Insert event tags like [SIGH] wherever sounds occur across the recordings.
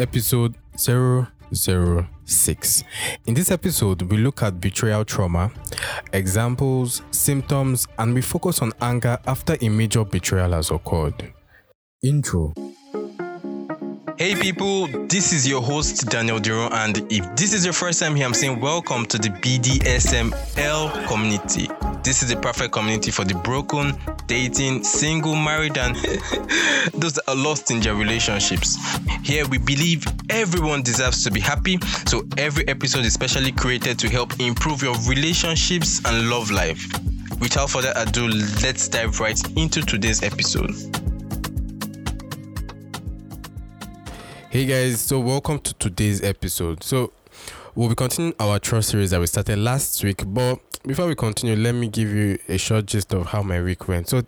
episode 006. In this episode, we look at betrayal trauma, examples, symptoms, and we focus on anger after a major betrayal has occurred. Intro. Hey people, this is your host Daniel Duro, and if this is your first time here, I'm saying welcome to the BDSML community. This is the perfect community for the broken, dating, single, married, and [LAUGHS] those that are lost in their relationships. Here we believe everyone deserves to be happy, so every episode is specially created to help improve your relationships and love life. Without further ado, let's dive right into today's episode. Hey guys, so welcome to today's episode. So we'll be continuing our trust series that we started last week, but before we continue, let me give you a short gist of how my week went. So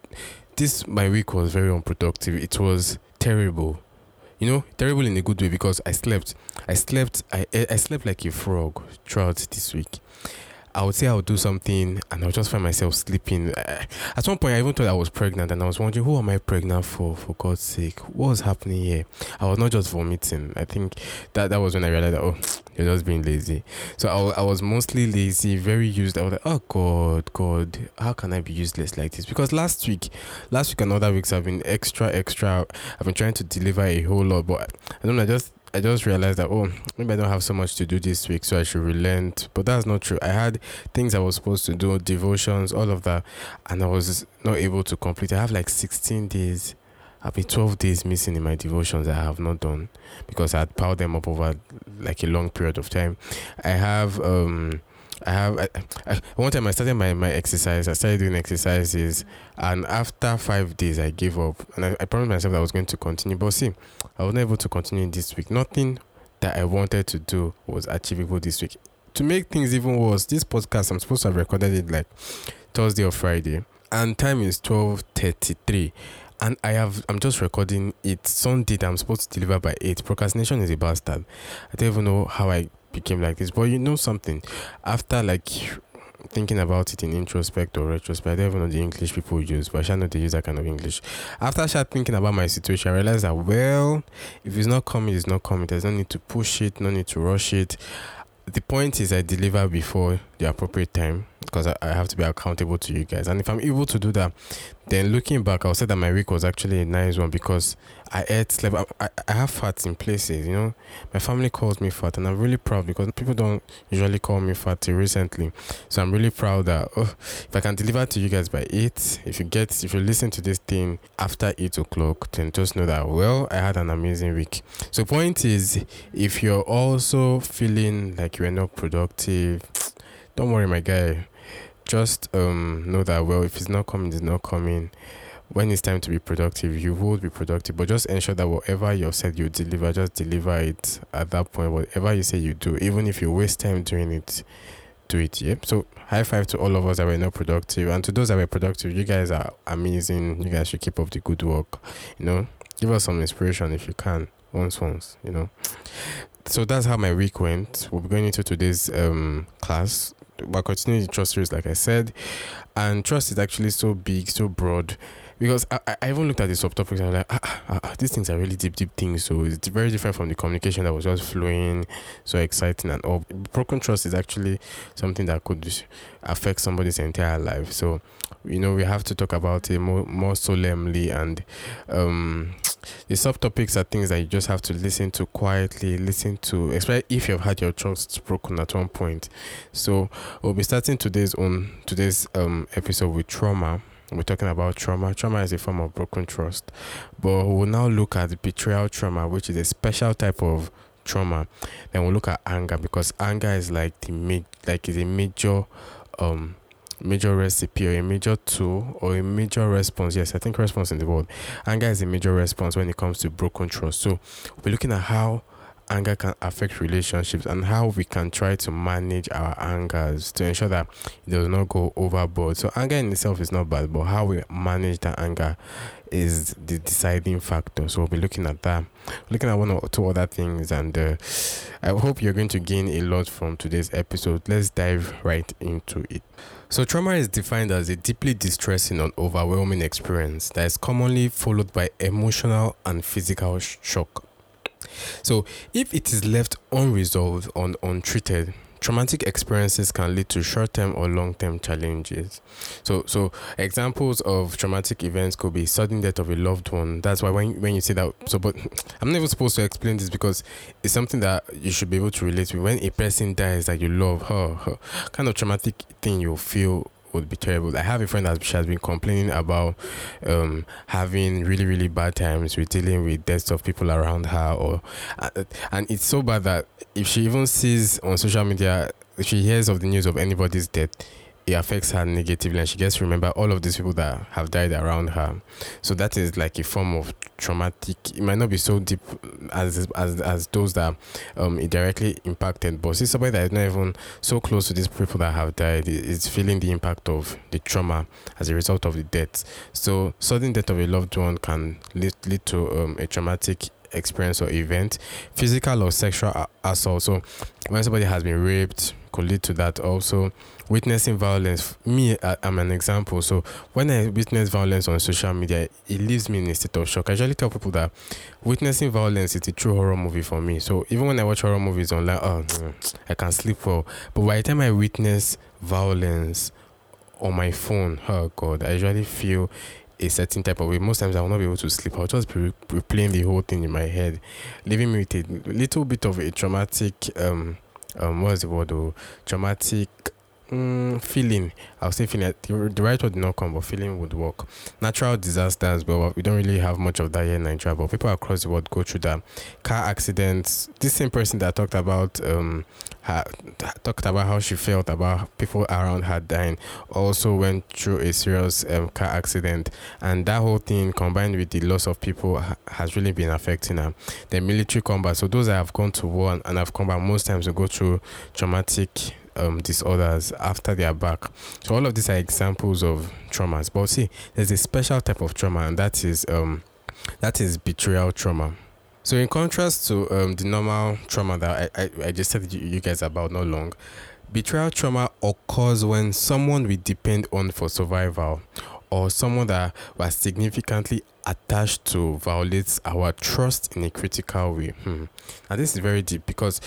this my week was very unproductive. It was terrible. You know, terrible in a good way because I slept. I slept I I slept like a frog throughout this week. I would say I would do something and I would just find myself sleeping. At one point, I even thought I was pregnant and I was wondering, who am I pregnant for, for God's sake? What was happening here? I was not just vomiting. I think that, that was when I realized that, oh, you're just being lazy. So I, I was mostly lazy, very used. I was like, oh, God, God, how can I be useless like this? Because last week, last week and other weeks, I've been extra, extra. I've been trying to deliver a whole lot, but I don't know, I just I just realized that oh maybe I don't have so much to do this week, so I should relent. But that's not true. I had things I was supposed to do, devotions, all of that, and I was not able to complete. I have like 16 days. I've been 12 days missing in my devotions I have not done because I had piled them up over like a long period of time. I have um I have I, I, one time I started my, my exercise. I started doing exercises, and after five days, I gave up. And I, I promised myself that I was going to continue. But see, I was not able to continue this week. Nothing that I wanted to do was achievable this week. To make things even worse, this podcast I'm supposed to have recorded it like Thursday or Friday, and time is twelve thirty three and I have I'm just recording it Sunday that I'm supposed to deliver by eight. Procrastination is a bastard. I don't even know how I became like this. But you know something, after like thinking about it in introspect or retrospect, I don't even know the English people use, but I shall know they use that kind of English. After I started thinking about my situation, I realized that well, if it's not coming, it's not coming. There's no need to push it, no need to rush it. The point is I deliver before the appropriate time because I, I have to be accountable to you guys. And if I'm able to do that, then looking back, I'll say that my week was actually a nice one because I ate, slept. I, I have fats in places, you know. My family calls me fat, and I'm really proud because people don't usually call me fat recently. So I'm really proud that oh, if I can deliver to you guys by eight, if you get, if you listen to this thing after eight o'clock, then just know that well, I had an amazing week. So point is, if you're also feeling like you're not productive, don't worry, my guy just um know that well if it's not coming it's not coming. When it's time to be productive you will be productive but just ensure that whatever you have said you deliver just deliver it at that point whatever you say you do even if you waste time doing it do it yeah? So high five to all of us that were not productive and to those that were productive you guys are amazing you guys should keep up the good work you know? Give us some inspiration if you can once once you know? So that's how my week went. We'll be going into today's um class we're continuing the trust series, like I said, and trust is actually so big, so broad. Because I, I even looked at the subtopics and I'm like, ah, ah, ah, these things are really deep, deep things. So it's very different from the communication that was just flowing, so exciting and all. Broken trust is actually something that could affect somebody's entire life. So, you know, we have to talk about it more, more solemnly and um the subtopics are things that you just have to listen to quietly, listen to, especially if you've had your trust broken at one point. So we'll be starting today's on today's um episode with trauma. We're talking about trauma. Trauma is a form of broken trust, but we'll now look at betrayal trauma, which is a special type of trauma. Then we'll look at anger because anger is like the mid, like is a major um major recipe or a major tool or a major response. Yes, I think response in the world. Anger is a major response when it comes to broken trust. So we're looking at how anger can affect relationships and how we can try to manage our angers to ensure that it does not go overboard. So anger in itself is not bad, but how we manage that anger is the deciding factor. So we'll be looking at that, looking at one or two other things, and uh, I hope you're going to gain a lot from today's episode. Let's dive right into it. So, trauma is defined as a deeply distressing and overwhelming experience that is commonly followed by emotional and physical shock. So, if it is left unresolved or untreated, traumatic experiences can lead to short-term or long-term challenges. So so examples of traumatic events could be sudden death of a loved one. That's why when, when you say that so but [SNIFFS] i'm never supposed to explain this because it's something that you should be able to relate with. When a person dies that you love her kind of traumatic thing you feel would be terrible. I have a friend that she has been complaining about um, having really really bad times with dealing with deaths of people around her, or uh, and it's so bad that if she even sees on social media, if she hears of the news of anybody's death, it affects her negatively and she gets to remember all of these people that have died around her. So that is like a form of traumatic it might not be so deep as as, as those that um directly impacted but see somebody that is not even so close to these people that have died is feeling the impact of the trauma as a result of the death. So sudden death of a loved one can lead, lead to um, a traumatic experience or event physical or sexual assault. So when somebody has been raped could lead to that also witnessing violence. Me i'm an example. So when i witness violence on social media it leaves me in a state of shock. I usually tell people that witnessing violence is a true horror movie for me. So even when i watch horror movies online oh [TSK] i can sleep well. But by the time i witness violence on my phone oh god i usually feel a certain type of way. Most times I will not be able to sleep. I'll just be replaying the whole thing in my head, leaving me with a little bit of a traumatic um um what's the word or traumatic mm, feeling. I'll say feeling. The, right word did not come, but feeling would work. Natural disasters, but we don't really have much of that here in Nigeria. But people across the world go through that. Car accidents. This same person that talked about um her, talked about how she felt about people around her dying. Also went through a serious um, car accident, and that whole thing combined with the loss of people ha- has really been affecting her. The military combat. So those that have gone to war and, and have come back most times will go through traumatic um, disorders after they are back. So all of these are examples of traumas. But see, there's a special type of trauma, and that is um, that is betrayal trauma. So in contrast to um, the normal trauma that I, I, I just said you guys about not long, betrayal trauma occurs when someone we depend on for survival or someone that was significantly attached to violates our trust in a critical way. Hmm. Now this is very deep because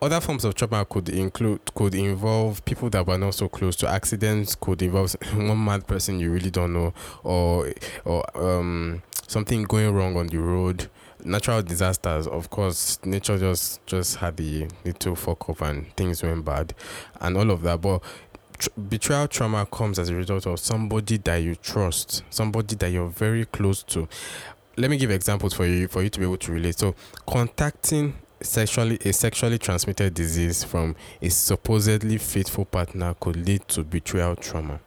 other forms of trauma could include could involve people that were not so close to accidents, could involve [LAUGHS] one mad person you really don't know, or or um something going wrong on the road. Natural disasters of course nature just just had the little fuck up and things went bad and all of that. But tr- betrayal trauma comes as a result of somebody that you trust somebody that you're very close to. Let me give examples for you for you to be able to relate. So contacting sexually a sexually transmitted disease from a supposedly faithful partner could lead to betrayal trauma.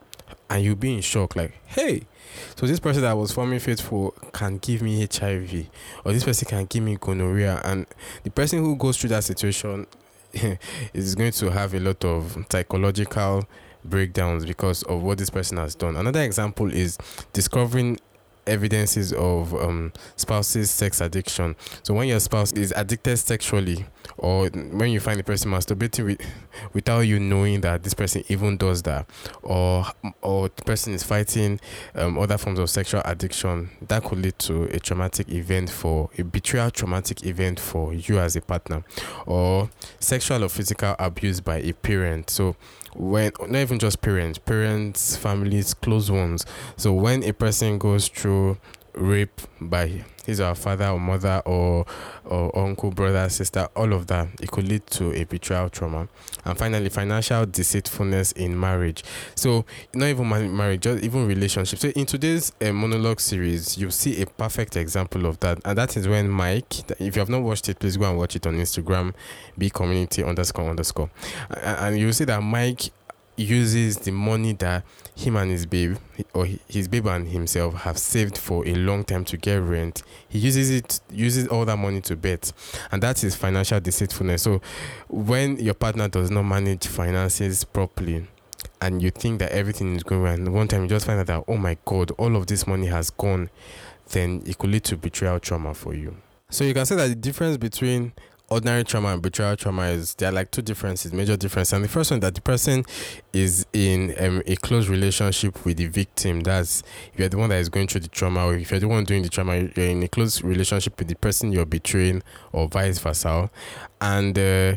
And you'll be in shock like hey so this person that was forming faithful can give me hiv or this person can give me gonorrhea. And the person who goes through that situation [LAUGHS] is going to have a lot of psychological breakdowns because of what this person has done. Another example is discovering evidences of um, spouse's sex addiction. So when your spouse is addicted sexually, or when you find the person masturbating with, without you knowing that this person even does that, or or the person is fighting um, other forms of sexual addiction, that could lead to a traumatic event for a betrayal traumatic event for you as a partner, or sexual or physical abuse by a parent. So when not even just parents, parents, families, close ones. So when a person goes through rape by his or father or mother or or uncle, brother, sister, all of that, it could lead to a betrayal trauma. And finally, financial deceitfulness in marriage. So not even marriage, just even relationships. So in today's uh, monologue series, you see a perfect example of that, and that is when Mike. If you have not watched it, please go and watch it on Instagram, be community underscore underscore, and you see that Mike uses the money that him and his babe or his babe and himself have saved for a long time to get rent he uses it uses all that money to bet. And that is financial deceitfulness. So when your partner does not manage finances properly and you think that everything is going well and one time you just find out that oh my god all of this money has gone then it could lead to betrayal trauma for you. So you can say that the difference between ordinary trauma and betrayal trauma is there are like two differences, major differences. And the first one that the person is in um, a close relationship with the victim. That's if you're the one that is going through the trauma, or if you're the one doing the trauma, you're in a close relationship with the person you're betraying, or vice versa. And uh,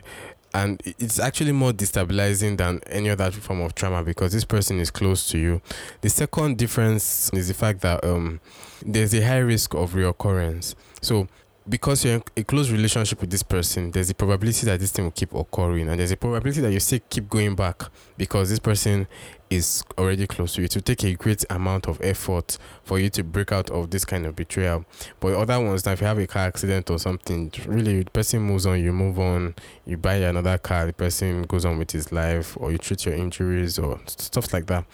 and it's actually more destabilizing than any other form of trauma because this person is close to you. The second difference is the fact that um, there's a high risk of reoccurrence. So because you're in a close relationship with this person, there's a probability that this thing will keep occurring, and there's a probability that you still keep going back because this person is already close to you. It will take a great amount of effort for you to break out of this kind of betrayal. But other ones, now if you have a car accident or something, really the person moves on, you move on, you buy another car, the person goes on with his life, or you treat your injuries or stuff like that.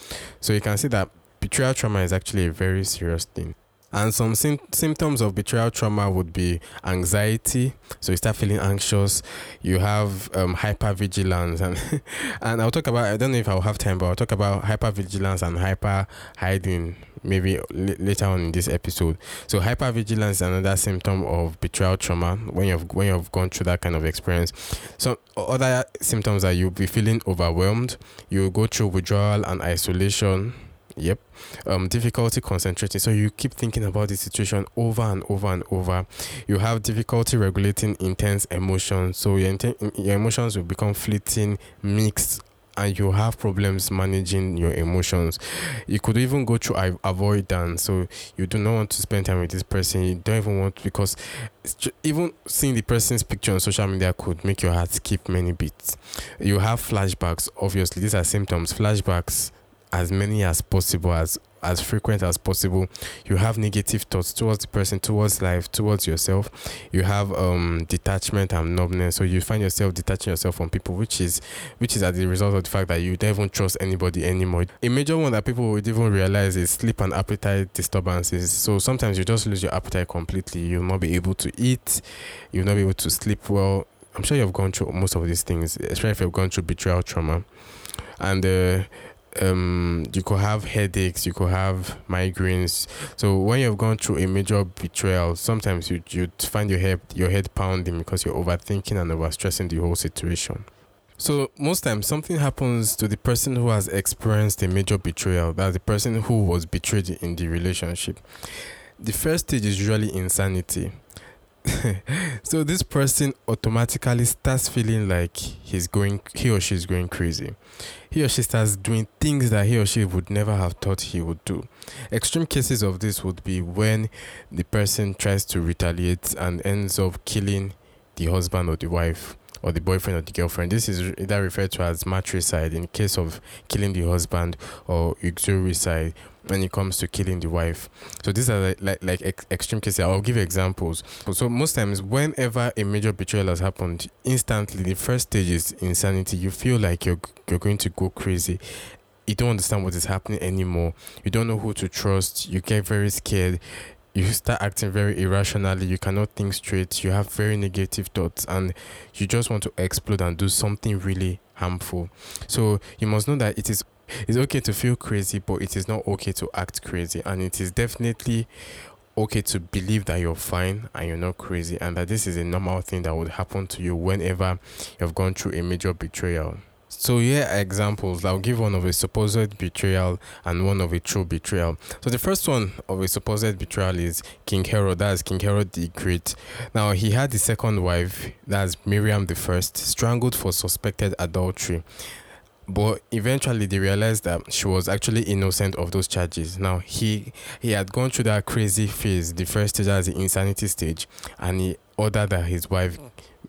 So you can see that betrayal trauma is actually a very serious thing. And some sim- symptoms of betrayal trauma would be anxiety. So you start feeling anxious. You have um, hypervigilance, and [LAUGHS] and I'll talk about. I don't know if I'll have time, but I'll talk about hypervigilance and hyper hiding maybe l- later on in this episode. So hypervigilance is another symptom of betrayal trauma when you've when you've gone through that kind of experience. So other symptoms are you'll be feeling overwhelmed. You'll go through withdrawal and isolation Yep. Um, difficulty concentrating. So you keep thinking about the situation over and over and over. You have difficulty regulating intense emotions. So your, your emotions will become fleeting, mixed, and you have problems managing your emotions. You could even go through avoidance. So you do not want to spend time with this person. You don't even want because even seeing the person's picture on social media could make your heart skip many beats. You have flashbacks. Obviously, these are symptoms. Flashbacks as many as possible, as as frequent as possible. You have negative thoughts towards the person, towards life, towards yourself. You have um detachment and numbness. So you find yourself detaching yourself from people, which is which is as a result of the fact that you don't even trust anybody anymore. A major one that people would even realize is sleep and appetite disturbances. So sometimes you just lose your appetite completely. You'll not be able to eat, you'll not be able to sleep well. I'm sure you've gone through most of these things, especially if you've gone through betrayal trauma. And uh um you could have headaches you could have migraines. So when you've gone through a major betrayal sometimes you you find your head your head pounding because you're overthinking and overstressing the whole situation. So most times something happens to the person who has experienced a major betrayal that's the person who was betrayed in the relationship. The first stage is usually insanity [LAUGHS] so this person automatically starts feeling like he's going he or she is going crazy he or she starts doing things that he or she would never have thought he would do extreme cases of this would be when the person tries to retaliate and ends up killing the husband or the wife or the boyfriend or the girlfriend. This is either referred to as mariticide in case of killing the husband or uxoricide when it comes to killing the wife. So these are like like, like ex- extreme cases. I'll give examples. So most times, whenever a major betrayal has happened, instantly the first stage is insanity. You feel like you're you're going to go crazy. You don't understand what is happening anymore. You don't know who to trust. You get very scared you start acting very irrationally you cannot think straight you have very negative thoughts and you just want to explode and do something really harmful so you must know that it is it's okay to feel crazy, but it is not okay to act crazy. And it is definitely okay to believe that you're fine and you're not crazy, and that this is a normal thing that would happen to you whenever you've gone through a major betrayal. So here are examples. I'll give one of a supposed betrayal and one of a true betrayal. So the first one of a supposed betrayal is King Herod. That's King Herod the Great. Now he had the second wife, that's Miriam the First, strangled for suspected adultery but eventually they realized that she was actually innocent of those charges. Now he he had gone through that crazy phase the first stage as the insanity stage and he ordered that his wife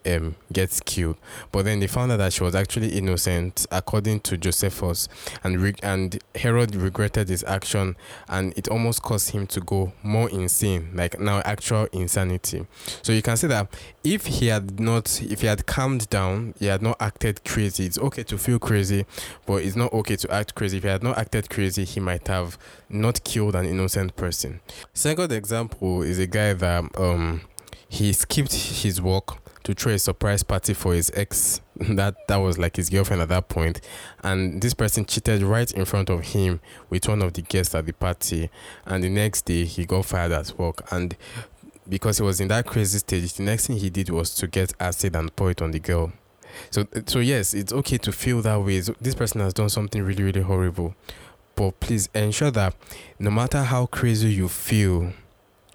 um, gets killed. But then they found out that she was actually innocent, according to Josephus, and re- and Herod regretted his action, and it almost caused him to go more insane, like now actual insanity. So you can see that if he had not, if he had calmed down, he had not acted crazy. It's okay to feel crazy, but it's not okay to act crazy. If he had not acted crazy, he might have not killed an innocent person. Second example is a guy that um he skipped his work to throw a surprise party for his ex. [LAUGHS] That that was like his girlfriend at that point. And this person cheated right in front of him with one of the guests at the party. And the next day he got fired at work. And because he was in that crazy stage, the next thing he did was to get acid and pour it on the girl. So, so yes, it's okay to feel that way. This person has done something really, really horrible, but please ensure that no matter how crazy you feel,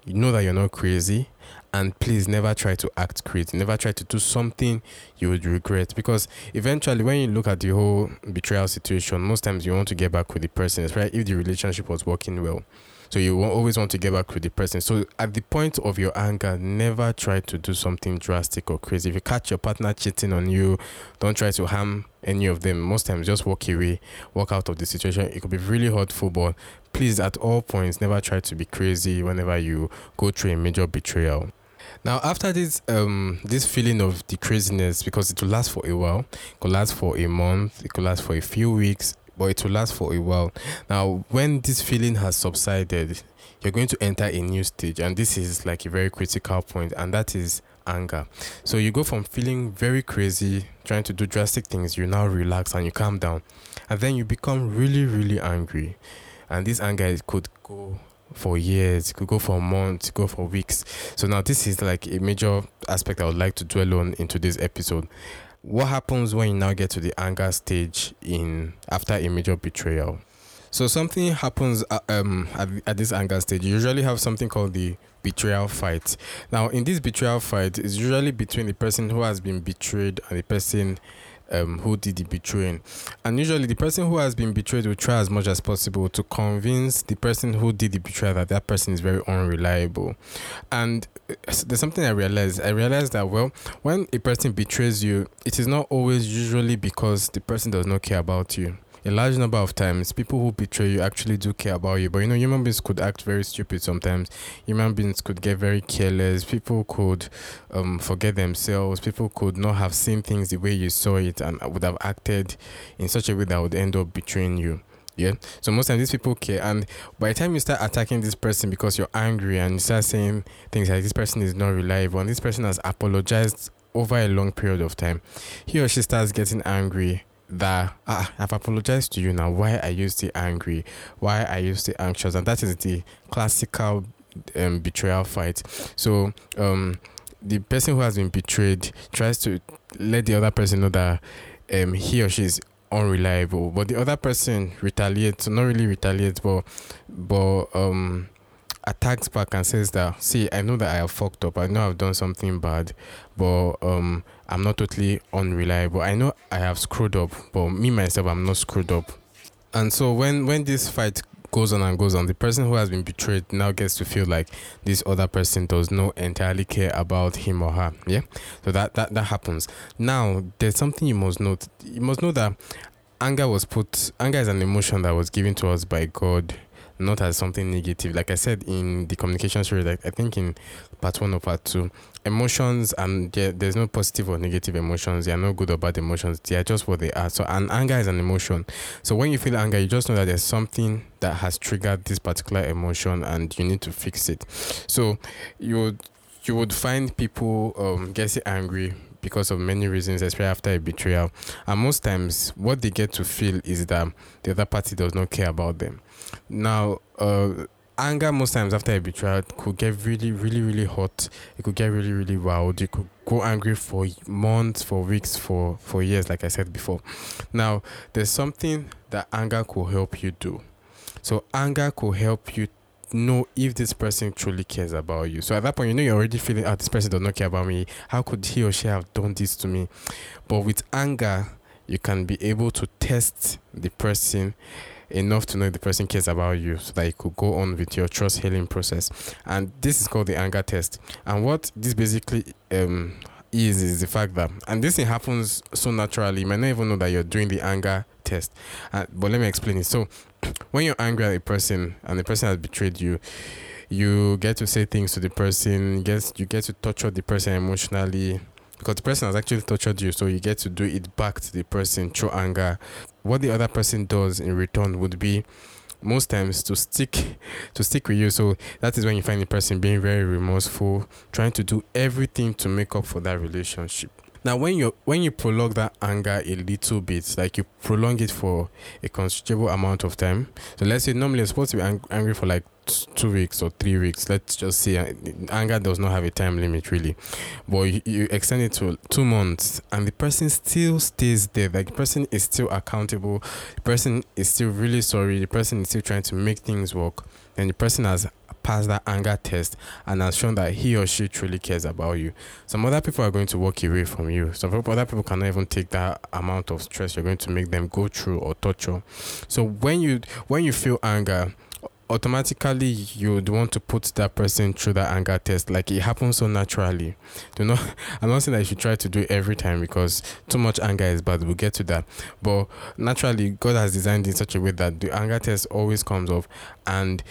you know that you're not crazy and please never try to act crazy never try to do something you would regret because eventually when you look at the whole betrayal situation most times you want to get back with the person right if the relationship was working well so you always want to get back with the person. So at the point of your anger, never try to do something drastic or crazy. If you catch your partner cheating on you, don't try to harm any of them. Most times, just walk away, walk out of the situation. It could be really hurtful, but please, at all points, never try to be crazy whenever you go through a major betrayal. Now, after this, um, this feeling of the craziness, because it will last for a while, it could last for a month, it could last for a few weeks, but it will last for a while. Now, when this feeling has subsided, you're going to enter a new stage, and this is like a very critical point, and that is anger. So you go from feeling very crazy, trying to do drastic things, you now relax and you calm down, and then you become really, really angry, and this anger could go for years, it could go for months, go for weeks. So now this is like a major aspect I would like to dwell on in today's episode. What happens when you now get to the anger stage in after a major betrayal? So something happens uh, um, at, at this anger stage. You usually have something called the betrayal fight. Now in this betrayal fight it's usually between the person who has been betrayed and the person um, who did the betraying. And usually, the person who has been betrayed will try as much as possible to convince the person who did the betrayal that that person is very unreliable. And uh, there's something I realized. I realized that, well, when a person betrays you, it is not always usually because the person does not care about you a large number of times people who betray you actually do care about you. But you know human beings could act very stupid sometimes. Human beings could get very careless. People could um, forget themselves. People could not have seen things the way you saw it and would have acted in such a way that would end up betraying you. Yeah? So most times these people care. And by the time you start attacking this person because you're angry and you start saying things like this person is not reliable and this person has apologized over a long period of time he or she starts getting angry that ah, I've apologized to you now. Why are you still angry? Why are you still anxious? And that is the classical um, betrayal fight. So um, the person who has been betrayed tries to let the other person know that um, he or she is unreliable, but the other person retaliates. Not really retaliates, but but um attacks back and says that see i know that i have fucked up i know i've done something bad but um i'm not totally unreliable. I know i have screwed up but me myself i'm not screwed up. And so when when this fight goes on and goes on the person who has been betrayed now gets to feel like this other person does not entirely care about him or her yeah? So that that, that happens. Now there's something you must note. You must know that anger was put anger is an emotion that was given to us by god not as something negative. Like I said in the communication story, like I think in part one or part two, emotions and there's no positive or negative emotions. They are no good or bad emotions. They are just what they are. So an anger is an emotion. So when you feel anger, you just know that there's something that has triggered this particular emotion and you need to fix it. So you would you would find people um, getting angry because of many reasons, especially after a betrayal. And most times, what they get to feel is that the other party does not care about them. Now, uh, anger most times after a betrayal could get really, really, really hot. It could get really, really wild. You could go angry for months, for weeks, for for years, like I said before. Now, there's something that anger could help you do. So anger could help you know if this person truly cares about you. So at that point, you know you're already feeling, oh, this person does not care about me. How could he or she have done this to me? But with anger, you can be able to test the person enough to know the person cares about you so that you could go on with your trust healing process. And this is called the anger test. And what this basically um is is the fact that and this thing happens so naturally, you might not even know that you're doing the anger test. Uh, but let me explain it. So [CLEARS THROAT] when you're angry at a person and the person has betrayed you, you get to say things to the person, Get you get to torture the person emotionally because the person has actually tortured you, so you get to do it back to the person through anger. What the other person does in return would be most times to stick to stick with you. So that is when you find the person being very remorseful, trying to do everything to make up for that relationship. Now, when you when you prolong that anger a little bit, like you prolong it for a considerable amount of time. So let's say normally you're supposed to be ang- angry for like two weeks or three weeks. Let's just say uh, anger does not have a time limit really, but you, you extend it to two months, and the person still stays there. Like the person is still accountable. The person is still really sorry. The person is still trying to make things work. And the person has passed that anger test and has shown that he or she truly cares about you. Some other people are going to walk away from you. Some other people cannot even take that amount of stress you're going to make them go through or torture. So when you when you feel anger, automatically you'd want to put that person through that anger test like it happens so naturally do not [LAUGHS] i'm not saying that you should try to do every time because too much anger is bad we'll get to that but naturally god has designed in such a way that the anger test always comes off and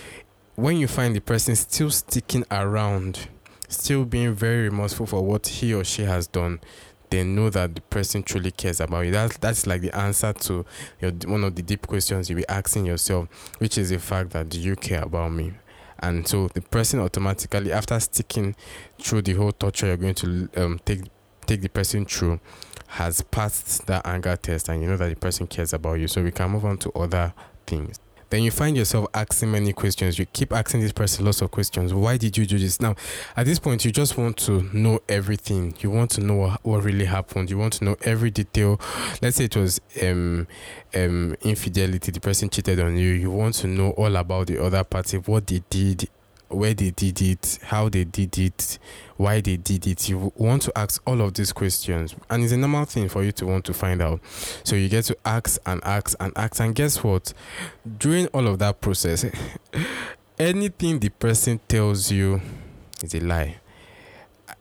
when you find the person still sticking around still being very remorseful for what he or she has done they know that the person truly cares about you. That's that's like the answer to your one of the deep questions you'll be asking yourself, which is the fact that do you care about me? And so the person automatically, after sticking through the whole torture you're going to um, take take the person through, has passed that anger test, and you know that the person cares about you. So we can move on to other things then you find yourself asking many questions. You keep asking this person lots of questions. Why did you do this? Now, at this point, you just want to know everything. You want to know what, really happened. You want to know every detail. Let's say it was um, um, infidelity. The person cheated on you. You want to know all about the other party, what they did, where they did it, how they did it, why they did it. You want to ask all of these questions, and it's a normal thing for you to want to find out. So you get to ask and ask and ask, and guess what? During all of that process, [LAUGHS] anything the person tells you is a lie.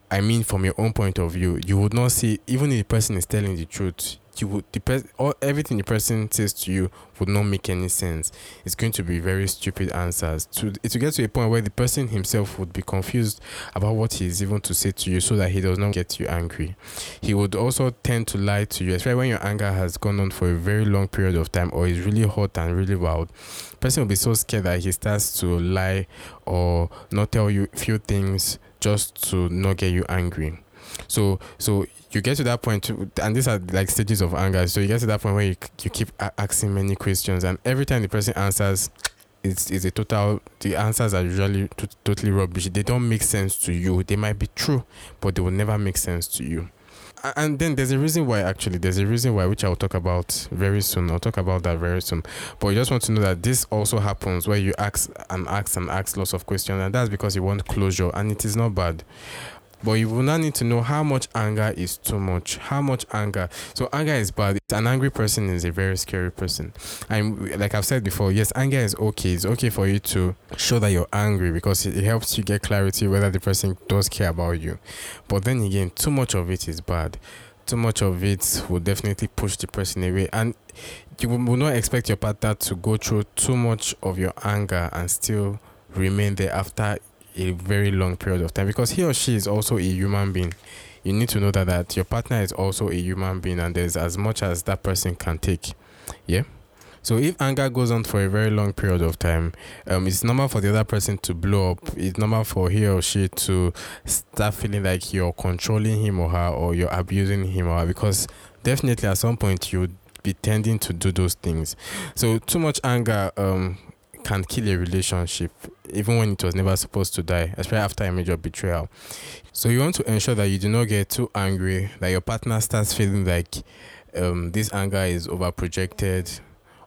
I mean, from your own point of view, you would not see even if the person is telling the truth you would the or everything the person says to you would not make any sense. It's going to be very stupid answers. To it will get to a point where the person himself would be confused about what he is even to say to you, so that he does not get you angry. He would also tend to lie to you, especially when your anger has gone on for a very long period of time or is really hot and really wild. person will be so scared that he starts to lie or not tell you few things just to not get you angry. So so you get to that point, and these are like stages of anger. So you get to that point where you, you keep asking many questions, and every time the person answers, it's, it's a total. The answers are usually t- totally rubbish. They don't make sense to you. They might be true, but they will never make sense to you. And then there's a reason why, actually, there's a reason why, which I'll talk about very soon. I'll talk about that very soon. But you just want to know that this also happens where you ask and ask and ask lots of questions, and that's because you want closure, and it is not bad. But you will now need to know how much anger is too much. How much anger. So anger is bad. An angry person is a very scary person. And like I've said before, yes, anger is okay. It's okay for you to show that you're angry because it, it helps you get clarity whether the person does care about you. But then again, too much of it is bad. Too much of it will definitely push the person away. And you will not expect your partner to go through too much of your anger and still remain there after a very long period of time because he or she is also a human being. You need to know that, that your partner is also a human being and there's as much as that person can take. Yeah. So if anger goes on for a very long period of time, um, it's normal for the other person to blow up. It's normal for he or she to start feeling like you're controlling him or her or you're abusing him or her because definitely at some point you'd be tending to do those things. So too much anger um can kill a relationship even when it was never supposed to die, especially after a major betrayal. So you want to ensure that you do not get too angry, that your partner starts feeling like um, this anger is over projected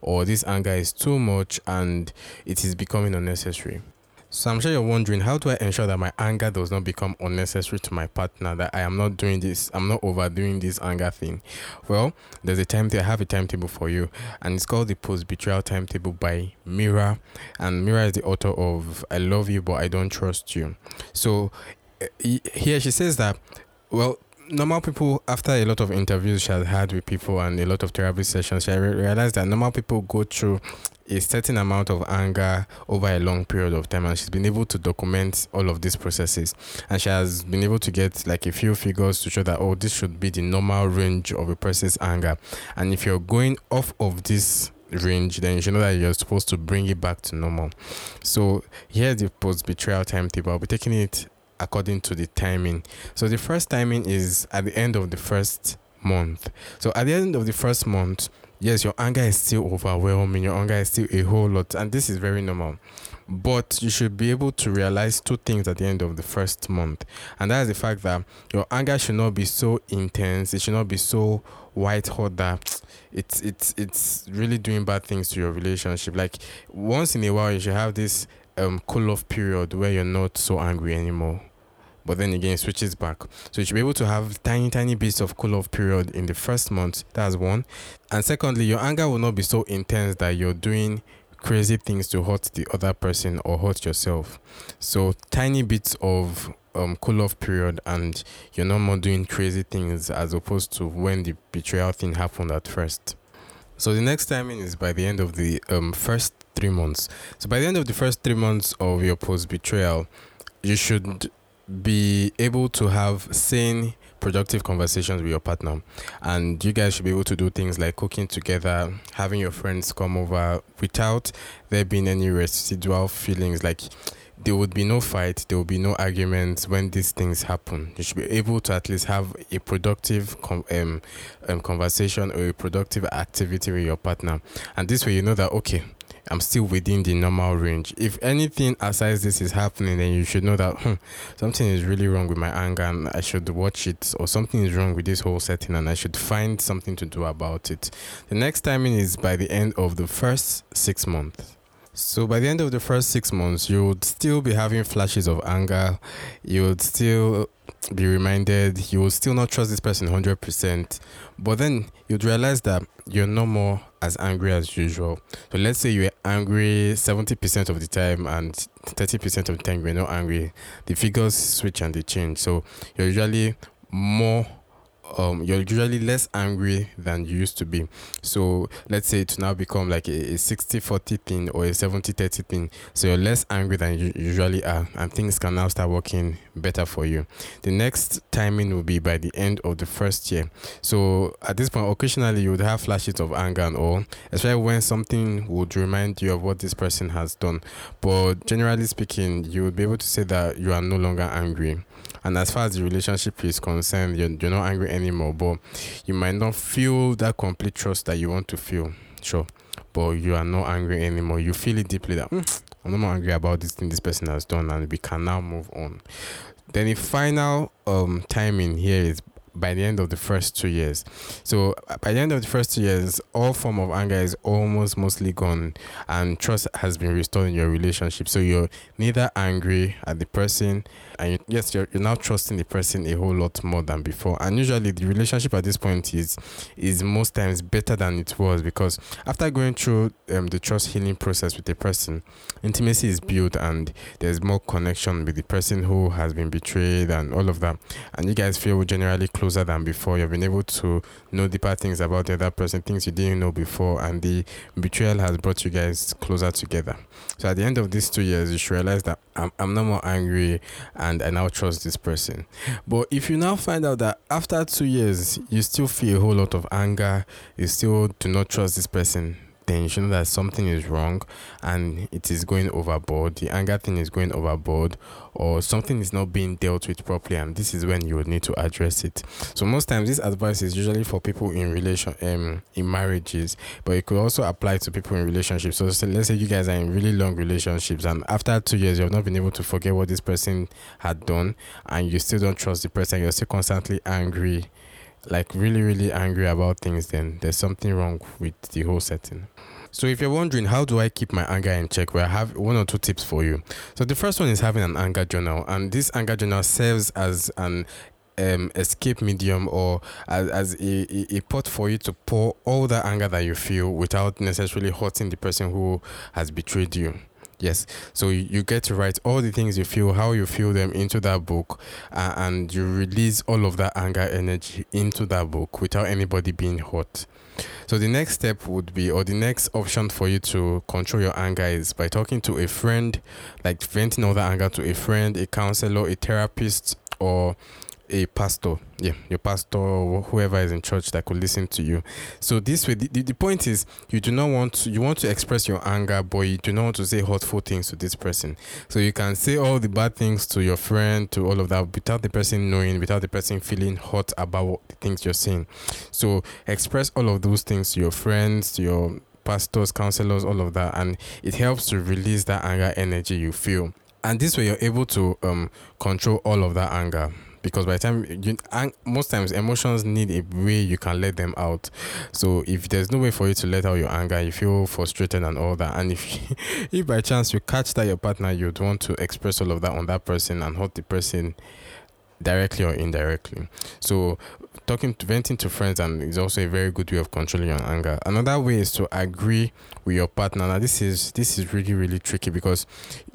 or this anger is too much and it is becoming unnecessary. So I'm sure you're wondering how do I ensure that my anger does not become unnecessary to my partner, that I am not doing this, I'm not overdoing this anger thing. Well, there's a timetable, I have a timetable for you, and it's called the Post Betrayal Timetable by Mira. And Mira is the author of I Love You But I Don't Trust You. So eh, here she says that, well, normal people after a lot of interviews she has had with people and a lot of therapy sessions she realized that normal people go through a certain amount of anger over a long period of time and she's been able to document all of these processes and she has been able to get like a few figures to show that oh this should be the normal range of a person's anger and if you're going off of this range then you should know that you're supposed to bring it back to normal so here's the post betrayal timetable i'll be taking it according to the timing. So the first timing is at the end of the first month. So at the end of the first month, yes, your anger is still overwhelming, your anger is still a whole lot, and this is very normal. But you should be able to realize two things at the end of the first month, and that is the fact that your anger should not be so intense, it should not be so white hot that it's it's it's really doing bad things to your relationship. Like once in a while, you should have this um cool off period where you're not so angry anymore but then again it switches back. So you should be able to have tiny, tiny bits of cool off period in the first month. That's one. And secondly, your anger will not be so intense that you're doing crazy things to hurt the other person or hurt yourself. So tiny bits of um, cool off period and you're no more doing crazy things as opposed to when the betrayal thing happened at first. So the next timing is by the end of the um, first three months. So by the end of the first three months of your post betrayal, you should be able to have sane productive conversations with your partner. And you guys should be able to do things like cooking together having your friends come over without there being any residual feelings. Like there would be no fight there will be no arguments when these things happen. You should be able to at least have a productive com- um, um, conversation or a productive activity with your partner. And this way you know that okay I'm still within the normal range. If anything aside this is happening, then you should know that hmm, something is really wrong with my anger and I should watch it, or something is wrong with this whole setting and I should find something to do about it. The next timing is by the end of the first six months. So by the end of the first six months, you would still be having flashes of anger. You would still be reminded. You will still not trust this person 100%. But then you'd realize that you're no more as angry as usual. So let's say you're angry 70% of the time and 30% of the time you're not angry. The figures switch and they change. So you're usually more um, you're usually less angry than you used to be. So let's say to now become like a, a 60 40 thing or a 70 30 thing. So you're less angry than you usually are, and things can now start working better for you. The next timing will be by the end of the first year. So at this point, occasionally you would have flashes of anger and all, especially when something would remind you of what this person has done. But generally speaking, you would be able to say that you are no longer angry. And as far as the relationship is concerned, you're, you're not angry anymore, but you might not feel that complete trust that you want to feel. Sure. But you are not angry anymore. You feel it deeply that mm, I'm not more angry about this thing this person has done, and we can now move on. Then the final um timing here is by the end of the first two years. So by the end of the first two years, all form of anger is almost mostly gone, and trust has been restored in your relationship. So you're neither angry at the person, and you, yes, you're, you're now trusting the person a whole lot more than before. And usually, the relationship at this point is is most times better than it was because after going through um, the trust healing process with the person, intimacy is built, and there's more connection with the person who has been betrayed and all of that, and you guys feel generally close closer than before. You've been able to know deeper things about the other person, things you didn't know before, and the betrayal has brought you guys closer together. So at the end of these two years, you should realize that I'm, I'm no more angry and I now trust this person. But if you now find out that after two years, you still feel a whole lot of anger, you still do not trust this person, know that something is wrong and it is going overboard. The anger thing is going overboard, or something is not being dealt with properly, and this is when you would need to address it. So most times, this advice is usually for people in relation, um, in marriages, but it could also apply to people in relationships. So, so let's say you guys are in really long relationships, and after two years, you have not been able to forget what this person had done, and you still don't trust the person. You're still constantly angry like really really angry about things then there's something wrong with the whole setting. So if you're wondering how do i keep my anger in check? Well i have one or two tips for you. So the first one is having an anger journal and this anger journal serves as an um, escape medium or as, as a, a, a pot for you to pour all the anger that you feel without necessarily hurting the person who has betrayed you Yes. So you get to write all the things you feel, how you feel them into that book, uh, and you release all of that anger energy into that book without anybody being hurt. So the next step would be, or the next option for you to control your anger is by talking to a friend, like venting all that anger to a friend, a counselor, a therapist, or a pastor yeah your pastor or whoever is in church that could listen to you. So this way the, the, point is you do not want to you want to express your anger but you do not want to say hurtful things to this person. So you can say all the bad things to your friend to all of that without the person knowing without the person feeling hurt about the things you're saying. So express all of those things to your friends to your pastors counselors all of that and it helps to release that anger energy you feel. And this way you're able to um, control all of that anger because by the time you most times emotions need a way you can let them out. So if there's no way for you to let out your anger you feel frustrated and all that and if [LAUGHS] if by chance you catch that your partner you'd want to express all of that on that person and hurt the person directly or indirectly. So talking to venting to friends and is also a very good way of controlling your anger. Another way is to agree with your partner. Now this is this is really really tricky because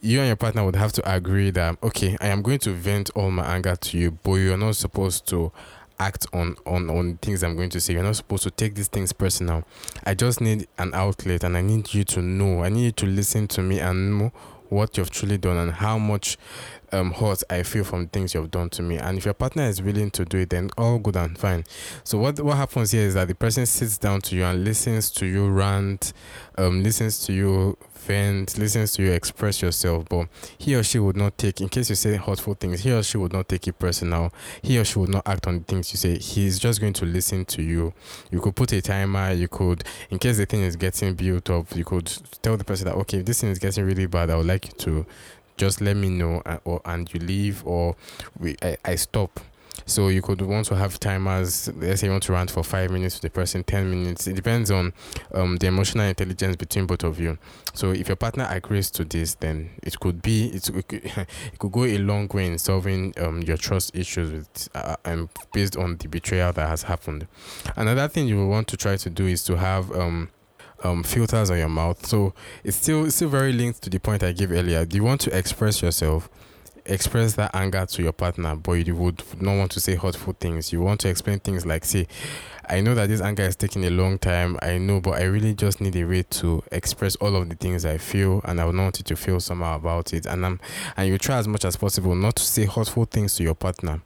you and your partner would have to agree that okay i am going to vent all my anger to you but you're not supposed to act on on on things i'm going to say. You're not supposed to take these things personal. I just need an outlet and i need you to know. I need you to listen to me and know what you've truly done and how much um, hurt I feel from things you've done to me. And if your partner is willing to do it, then all good and fine. So what what happens here is that the person sits down to you and listens to you rant, um, listens to you vent, listens to you express yourself, but he or she would not take in case you say hurtful things, he or she would not take it personal. He or she would not act on the things you say. He's just going to listen to you. You could put a timer, you could in case the thing is getting built up, you could tell the person that okay, if this thing is getting really bad, I would like you to just let me know and, or and you leave or we I, I stop. So you could want to have timers let's say you want to rant for five minutes with the person 10 minutes. It depends on um, the emotional intelligence between both of you. So if your partner agrees to this then it could be it, could, [LAUGHS] it could go a long way in solving um, your trust issues with uh, and based on the betrayal that has happened. Another thing you will want to try to do is to have um, um, filters on your mouth. So it's still it's still very linked to the point I gave earlier. Do you want to express yourself? Express that anger to your partner, but you would not want to say hurtful things. You want to explain things like, say, I know that this anger is taking a long time. I know, but I really just need a way to express all of the things I feel, and I would not want you to feel somehow about it. And I'm, and you try as much as possible not to say hurtful things to your partner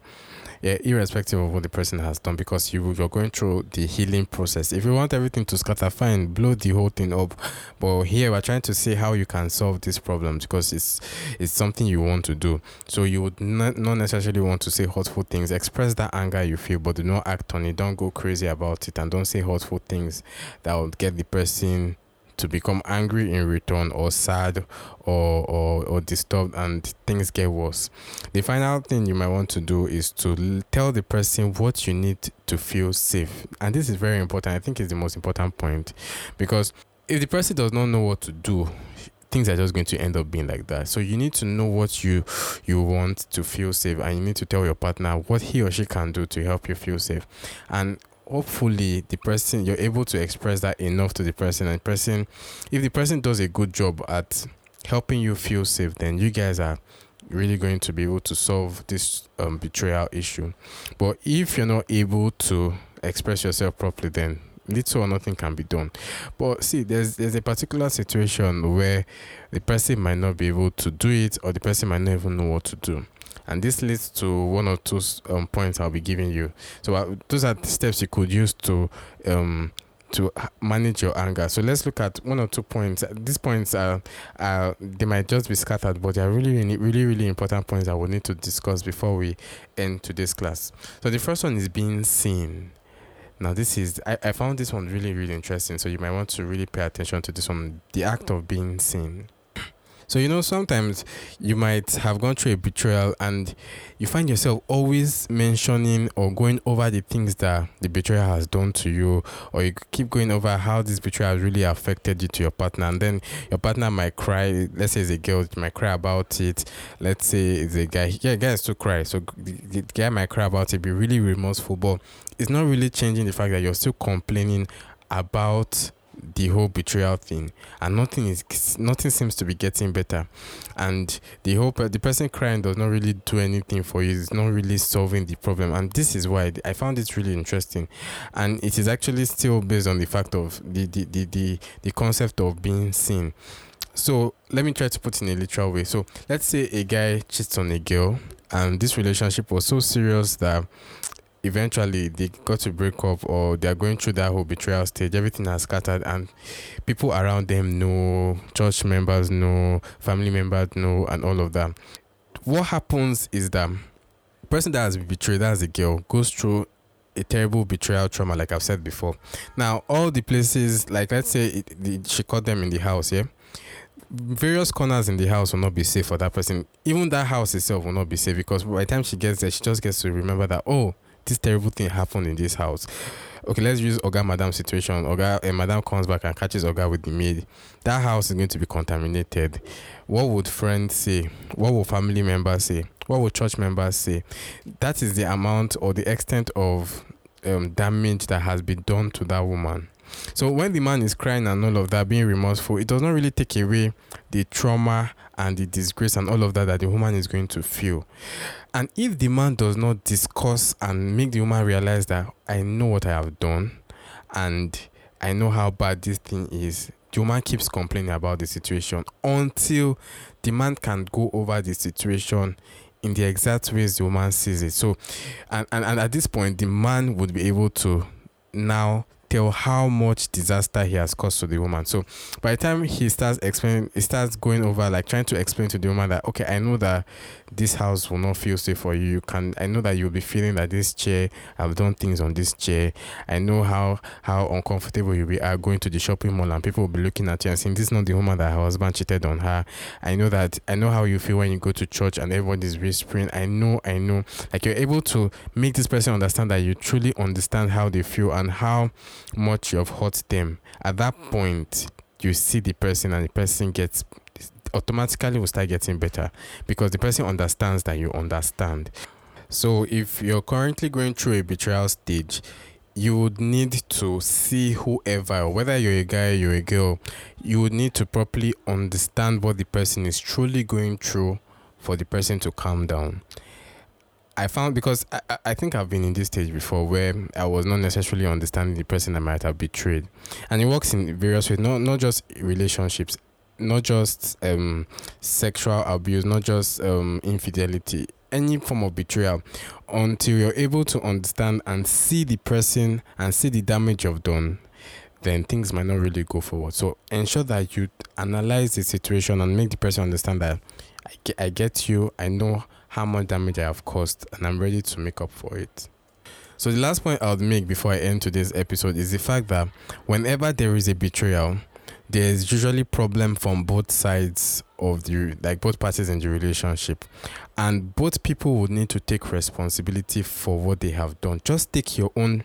yeah, irrespective of what the person has done, because you you're going through the healing process. If you want everything to scatter, fine, blow the whole thing up. But here we're trying to see how you can solve this problem because it's it's something you want to do. So you would not, not necessarily want to say hurtful things. Express that anger you feel, but do not act on it. Don't go crazy about it, and don't say hurtful things that would get the person to become angry in return or sad or, or, or disturbed and things get worse. The final thing you might want to do is to tell the person what you need to feel safe. And this is very important. I think it's the most important point because if the person does not know what to do, things are just going to end up being like that. So you need to know what you you want to feel safe and you need to tell your partner what he or she can do to help you feel safe. And hopefully the person you're able to express that enough to the person and person if the person does a good job at helping you feel safe then you guys are really going to be able to solve this um, betrayal issue. But if you're not able to express yourself properly then little or nothing can be done. But see there's there's a particular situation where the person might not be able to do it or the person might not even know what to do and this leads to one or two um, points I'll be giving you. So uh, those are the steps you could use to um, to manage your anger. So let's look at one or two points. These points are, are they might just be scattered, but they are really, really, really, really important points that we need to discuss before we end today's class. So the first one is being seen. Now, this is, I, I found this one really, really interesting. So you might want to really pay attention to this one the act of being seen. So, you know, sometimes you might have gone through a betrayal and you find yourself always mentioning or going over the things that the betrayer has done to you, or you keep going over how this betrayal has really affected you to your partner. And then your partner might cry. Let's say it's a girl, might cry about it. Let's say it's a guy. Yeah, guys to cry. So the guy might cry about it, be really remorseful, but it's not really changing the fact that you're still complaining about the whole betrayal thing and nothing is nothing seems to be getting better. And the whole the person crying does not really do anything for you it's not really solving the problem. And this is why i found it really interesting. And it is actually still based on the fact of the the the, the, the concept of being seen. So let me try to put in a literal way. So let's say a guy cheats on a girl and this relationship was so serious that eventually they got to break up or they are going through that whole betrayal stage everything has scattered and people around them know church members know family members know and all of that. What happens is that person that has been betrayed as a girl goes through a terrible betrayal trauma like i've said before. Now all the places like let's say it, she caught them in the house yeah? Various corners in the house will not be safe for that person. Even that house itself will not be safe because by the time she gets there she just gets to remember that oh this terrible thing happened in this house. Okay, let's use Oga Madam situation. Oga and Madam comes back and catches Oga with the maid. That house is going to be contaminated. What would friends say? What would family members say? What would church members say? That is the amount or the extent of um, damage that has been done to that woman. So when the man is crying and all of that, being remorseful, it does not really take away the trauma and the disgrace and all of that that the woman is going to feel. And if the man does not discuss and make the woman realize that I know what I have done and I know how bad this thing is, the woman keeps complaining about the situation until the man can go over the situation in the exact ways the woman sees it. So, and, and, and at this point, the man would be able to now tell how much disaster he has caused to the woman. So by the time he starts explaining, he starts going over like trying to explain to the woman that okay, I know that this house will not feel safe for you. You can, I know that you'll be feeling that this chair, I've done things on this chair. I know how how uncomfortable you'll be are going to the shopping mall and people will be looking at you and saying this is not the woman that her husband cheated on her. I know that I know how you feel when you go to church and everybody's whispering. I know, I know. Like you're able to make this person understand that you truly understand how they feel and how much you have hurt them. At that point, you see the person and the person gets automatically will start getting better because the person understands that you understand. So if you're currently going through a betrayal stage, you would need to see whoever, whether you're a guy, or you're a girl, you would need to properly understand what the person is truly going through for the person to calm down. I found because I, I think I've been in this stage before where I was not necessarily understanding the person I might have betrayed. And it works in various ways, not not just relationships, not just um, sexual abuse, not just um, infidelity, any form of betrayal, until you're able to understand and see the person and see the damage you've done, then things might not really go forward. So ensure that you analyze the situation and make the person understand that I I get you, I know how much damage I have caused, and I'm ready to make up for it. So, the last point I would make before I end today's episode is the fact that whenever there is a betrayal, there's usually problem from both sides of the like both parties in the relationship and both people would need to take responsibility for what they have done just take your own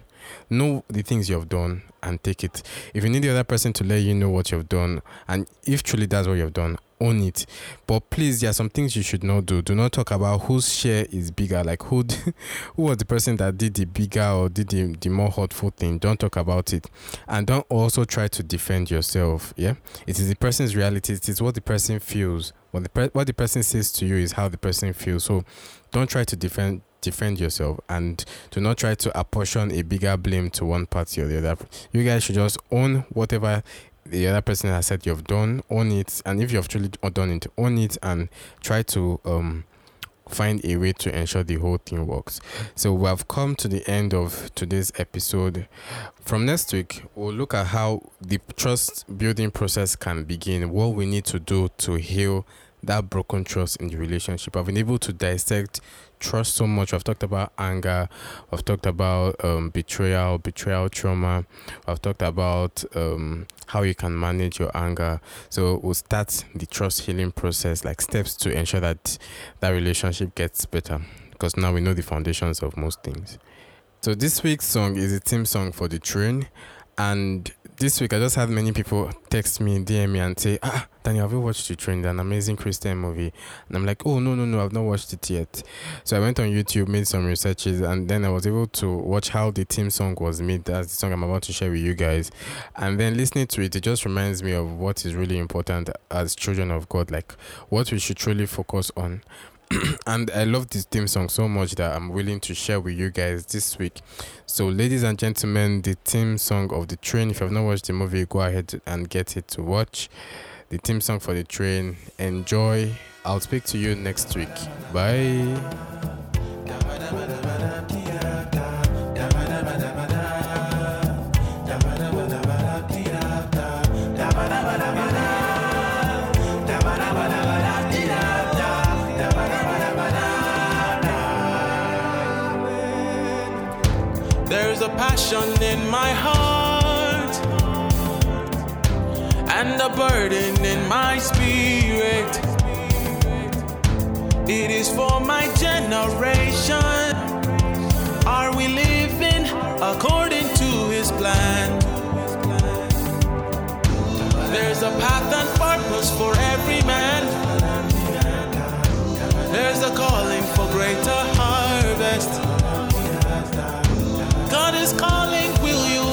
know the things you have done and take it if you need the other person to let you know what you've done and if truly that's what you've done own it. But please, there are some things you should not do. Do not talk about whose share is bigger. Like who, [LAUGHS] who was the person that did the bigger or did the, the more hurtful thing. Don't talk about it, and don't also try to defend yourself. Yeah, it is the person's reality. It is what the person feels. What the pre- what the person says to you is how the person feels. So, don't try to defend defend yourself and do not try to apportion a bigger blame to one party or the other. You guys should just own whatever the other person has said you've done, own it, and if you've truly done it, own it and try to um find a way to ensure the whole thing works. So we have come to the end of today's episode. From next week, we'll look at how the trust building process can begin, what we need to do to heal that broken trust in the relationship. I've been able to dissect trust so much. I've talked about anger. I've talked about um, betrayal, betrayal trauma. I've talked about um, how you can manage your anger. So we'll start the trust healing process, like steps to ensure that that relationship gets better. Because now we know the foundations of most things. So this week's song is a theme song for the train, and this week I just had many people text me, DM me, and say, Ah, Daniel, have you watched The Train? An amazing Christian movie. And I'm like, Oh, no, no, no, I've not watched it yet. So I went on YouTube, made some researches, and then I was able to watch how the theme song was made. That's the song I'm about to share with you guys. And then listening to it, it just reminds me of what is really important as children of God, like what we should truly focus on. [CLEARS THROAT] and I love this theme song so much that I'm willing to share with you guys this week. So, ladies and gentlemen, the theme song of the train. If you've not watched the movie, go ahead and get it to watch. The theme song for the train. Enjoy. I'll speak to you next week. Bye. heart and a burden in my spirit. It is for my generation. Are we living according to his plan? There's a path and purpose for every man. There's a calling for greater God is calling, will you?